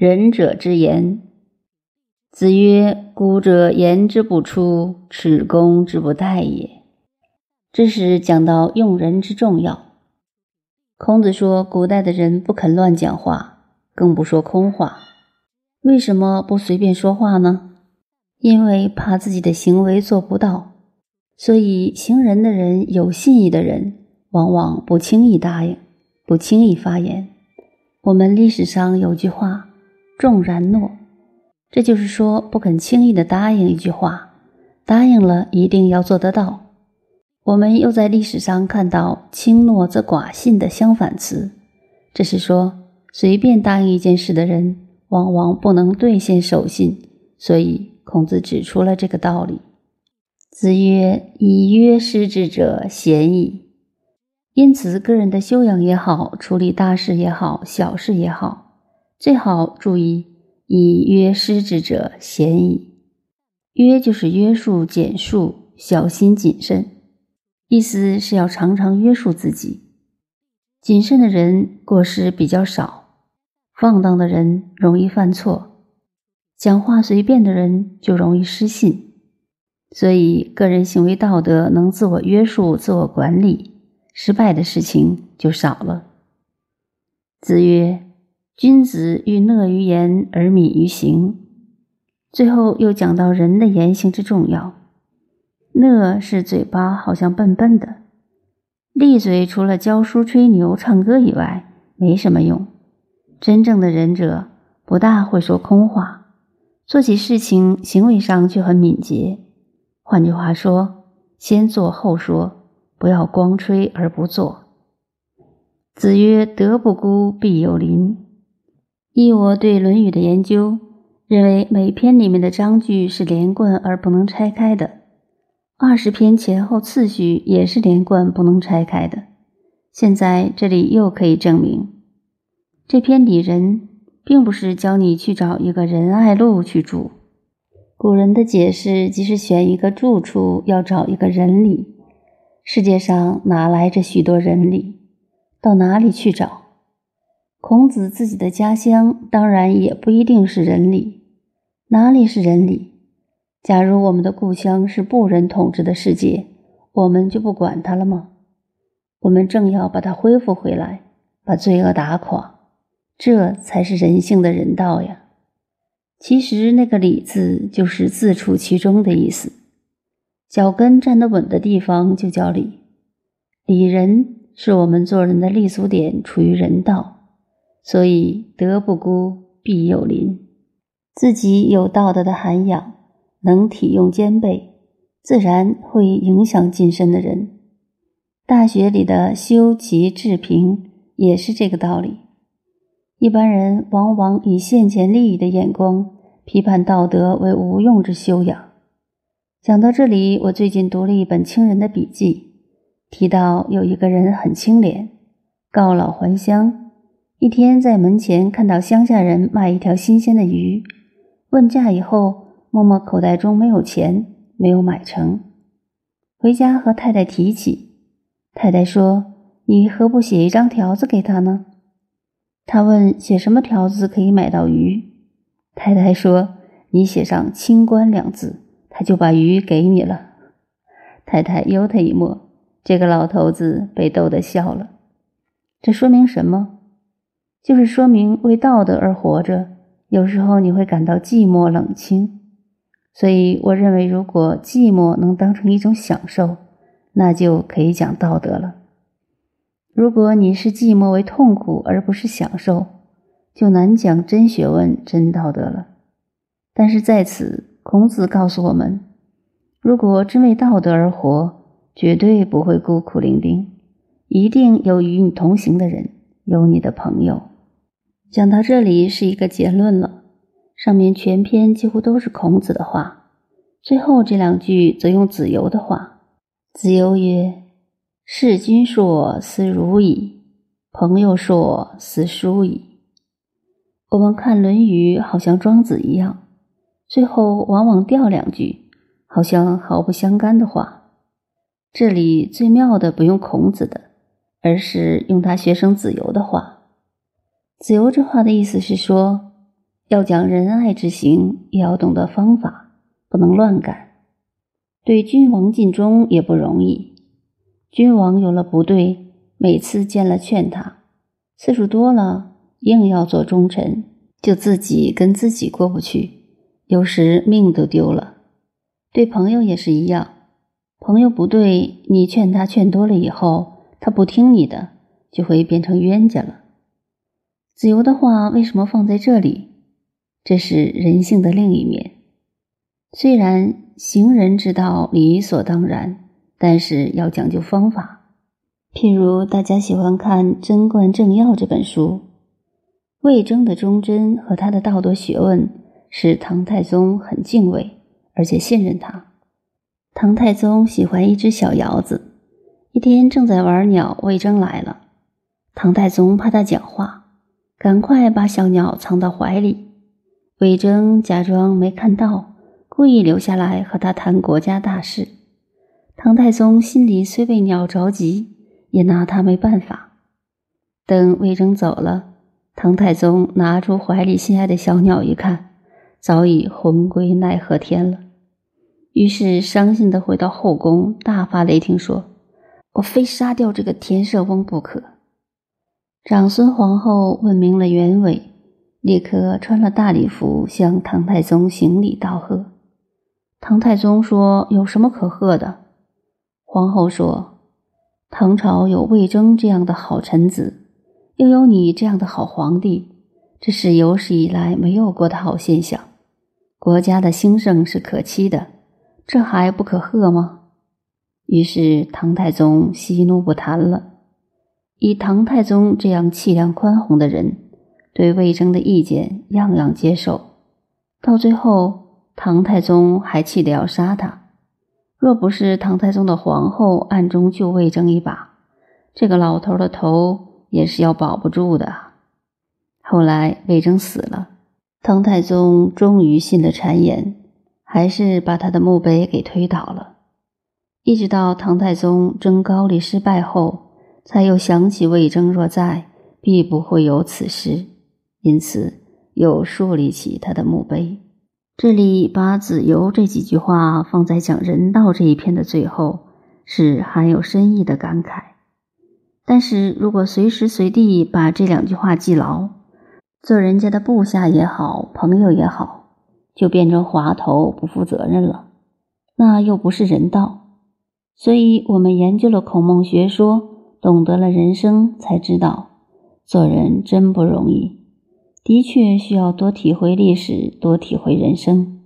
仁者之言。子曰：“古者言之不出，耻攻之不殆也。”这是讲到用人之重要。孔子说，古代的人不肯乱讲话，更不说空话。为什么不随便说话呢？因为怕自己的行为做不到，所以行仁的人、有信义的人，往往不轻易答应，不轻易发言。我们历史上有句话：“重然诺”，这就是说不肯轻易的答应一句话，答应了一定要做得到。我们又在历史上看到“轻诺则寡信”的相反词，这是说随便答应一件事的人，往往不能兑现守信。所以孔子指出了这个道理。子曰：“以约失之者，贤矣。”因此，个人的修养也好，处理大事也好，小事也好，最好注意以约失之者，嫌矣。约就是约束、简束、小心谨慎，意思是要常常约束自己。谨慎的人过失比较少，放荡的人容易犯错，讲话随便的人就容易失信。所以，个人行为道德能自我约束、自我管理。失败的事情就少了。子曰：“君子欲讷于言而敏于行。”最后又讲到人的言行之重要。讷是嘴巴好像笨笨的，利嘴除了教书、吹牛、唱歌以外，没什么用。真正的仁者不大会说空话，做起事情行为上却很敏捷。换句话说，先做后说。不要光吹而不做。子曰：“德不孤，必有邻。”依我对《论语》的研究，认为每篇里面的章句是连贯而不能拆开的，二十篇前后次序也是连贯不能拆开的。现在这里又可以证明，这篇里仁并不是教你去找一个仁爱路去住。古人的解释即是选一个住处，要找一个人理。世界上哪来这许多人理？到哪里去找？孔子自己的家乡当然也不一定是人理。哪里是人理？假如我们的故乡是不人统治的世界，我们就不管它了吗？我们正要把它恢复回来，把罪恶打垮，这才是人性的人道呀。其实那个“理”字就是自处其中的意思。脚跟站得稳的地方就叫理，理人是我们做人的立足点，处于人道，所以德不孤，必有邻。自己有道德的涵养，能体用兼备，自然会影响近身的人。大学里的修齐治平也是这个道理。一般人往往以现前利益的眼光批判道德为无用之修养。讲到这里，我最近读了一本清人的笔记，提到有一个人很清廉，告老还乡。一天在门前看到乡下人卖一条新鲜的鱼，问价以后，摸摸口袋中没有钱，没有买成。回家和太太提起，太太说：“你何不写一张条子给他呢？”他问：“写什么条子可以买到鱼？”太太说：“你写上‘清官’两字。”他就把鱼给你了。太太悠他一默，这个老头子被逗得笑了。这说明什么？就是说明为道德而活着，有时候你会感到寂寞冷清。所以，我认为，如果寂寞能当成一种享受，那就可以讲道德了。如果你视寂寞为痛苦而不是享受，就难讲真学问、真道德了。但是在此。孔子告诉我们：如果真为道德而活，绝对不会孤苦伶仃，一定有与你同行的人，有你的朋友。讲到这里是一个结论了，上面全篇几乎都是孔子的话，最后这两句则用子游的话。子游曰：“事君说，斯如矣；朋友说，斯疏矣。”我们看《论语》，好像庄子一样。最后往往掉两句，好像毫不相干的话。这里最妙的不用孔子的，而是用他学生子游的话。子游这话的意思是说，要讲仁爱之行，也要懂得方法，不能乱干。对君王尽忠也不容易。君王有了不对，每次见了劝他，次数多了，硬要做忠臣，就自己跟自己过不去，有时命都丢了。对朋友也是一样，朋友不对，你劝他劝多了以后，他不听你的，就会变成冤家了。子由的话为什么放在这里？这是人性的另一面。虽然行人之道理所当然。但是要讲究方法，譬如大家喜欢看《贞观政要》这本书，魏征的忠贞和他的道德学问，使唐太宗很敬畏，而且信任他。唐太宗喜欢一只小鹞子，一天正在玩鸟，魏征来了，唐太宗怕他讲话，赶快把小鸟藏到怀里。魏征假装没看到，故意留下来和他谈国家大事。唐太宗心里虽为鸟着急，也拿他没办法。等魏征走了，唐太宗拿出怀里心爱的小鸟一看，早已魂归奈何天了。于是伤心的回到后宫，大发雷霆说：“我非杀掉这个田舍翁不可。”长孙皇后问明了原委，立刻穿了大礼服向唐太宗行礼道贺。唐太宗说：“有什么可贺的？”皇后说：“唐朝有魏征这样的好臣子，又有你这样的好皇帝，这是有史以来没有过的好现象。国家的兴盛是可期的，这还不可贺吗？”于是唐太宗息怒不谈了。以唐太宗这样气量宽宏的人，对魏征的意见样样接受，到最后，唐太宗还气得要杀他。若不是唐太宗的皇后暗中救魏征一把，这个老头的头也是要保不住的。后来魏征死了，唐太宗终于信了谗言，还是把他的墓碑给推倒了。一直到唐太宗征高丽失败后，才又想起魏征若在，必不会有此事，因此又树立起他的墓碑。这里把子由这几句话放在讲人道这一篇的最后，是含有深意的感慨。但是如果随时随地把这两句话记牢，做人家的部下也好，朋友也好，就变成滑头不负责任了，那又不是人道。所以，我们研究了孔孟学说，懂得了人生，才知道做人真不容易。的确需要多体会历史，多体会人生，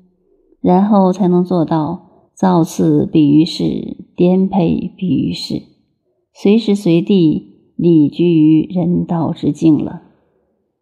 然后才能做到造次必于世，颠沛必于世，随时随地立居于人道之境了。